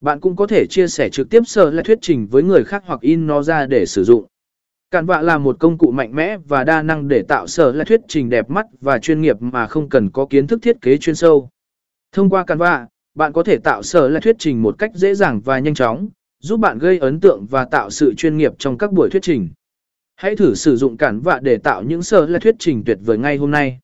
Bạn cũng có thể chia sẻ trực tiếp sở lại thuyết trình với người khác hoặc in nó ra để sử dụng. Cản vạ là một công cụ mạnh mẽ và đa năng để tạo sở lại thuyết trình đẹp mắt và chuyên nghiệp mà không cần có kiến thức thiết kế chuyên sâu. Thông qua Canva, bạn có thể tạo sở lại thuyết trình một cách dễ dàng và nhanh chóng, giúp bạn gây ấn tượng và tạo sự chuyên nghiệp trong các buổi thuyết trình. Hãy thử sử dụng Canva để tạo những sở lại thuyết trình tuyệt vời ngay hôm nay.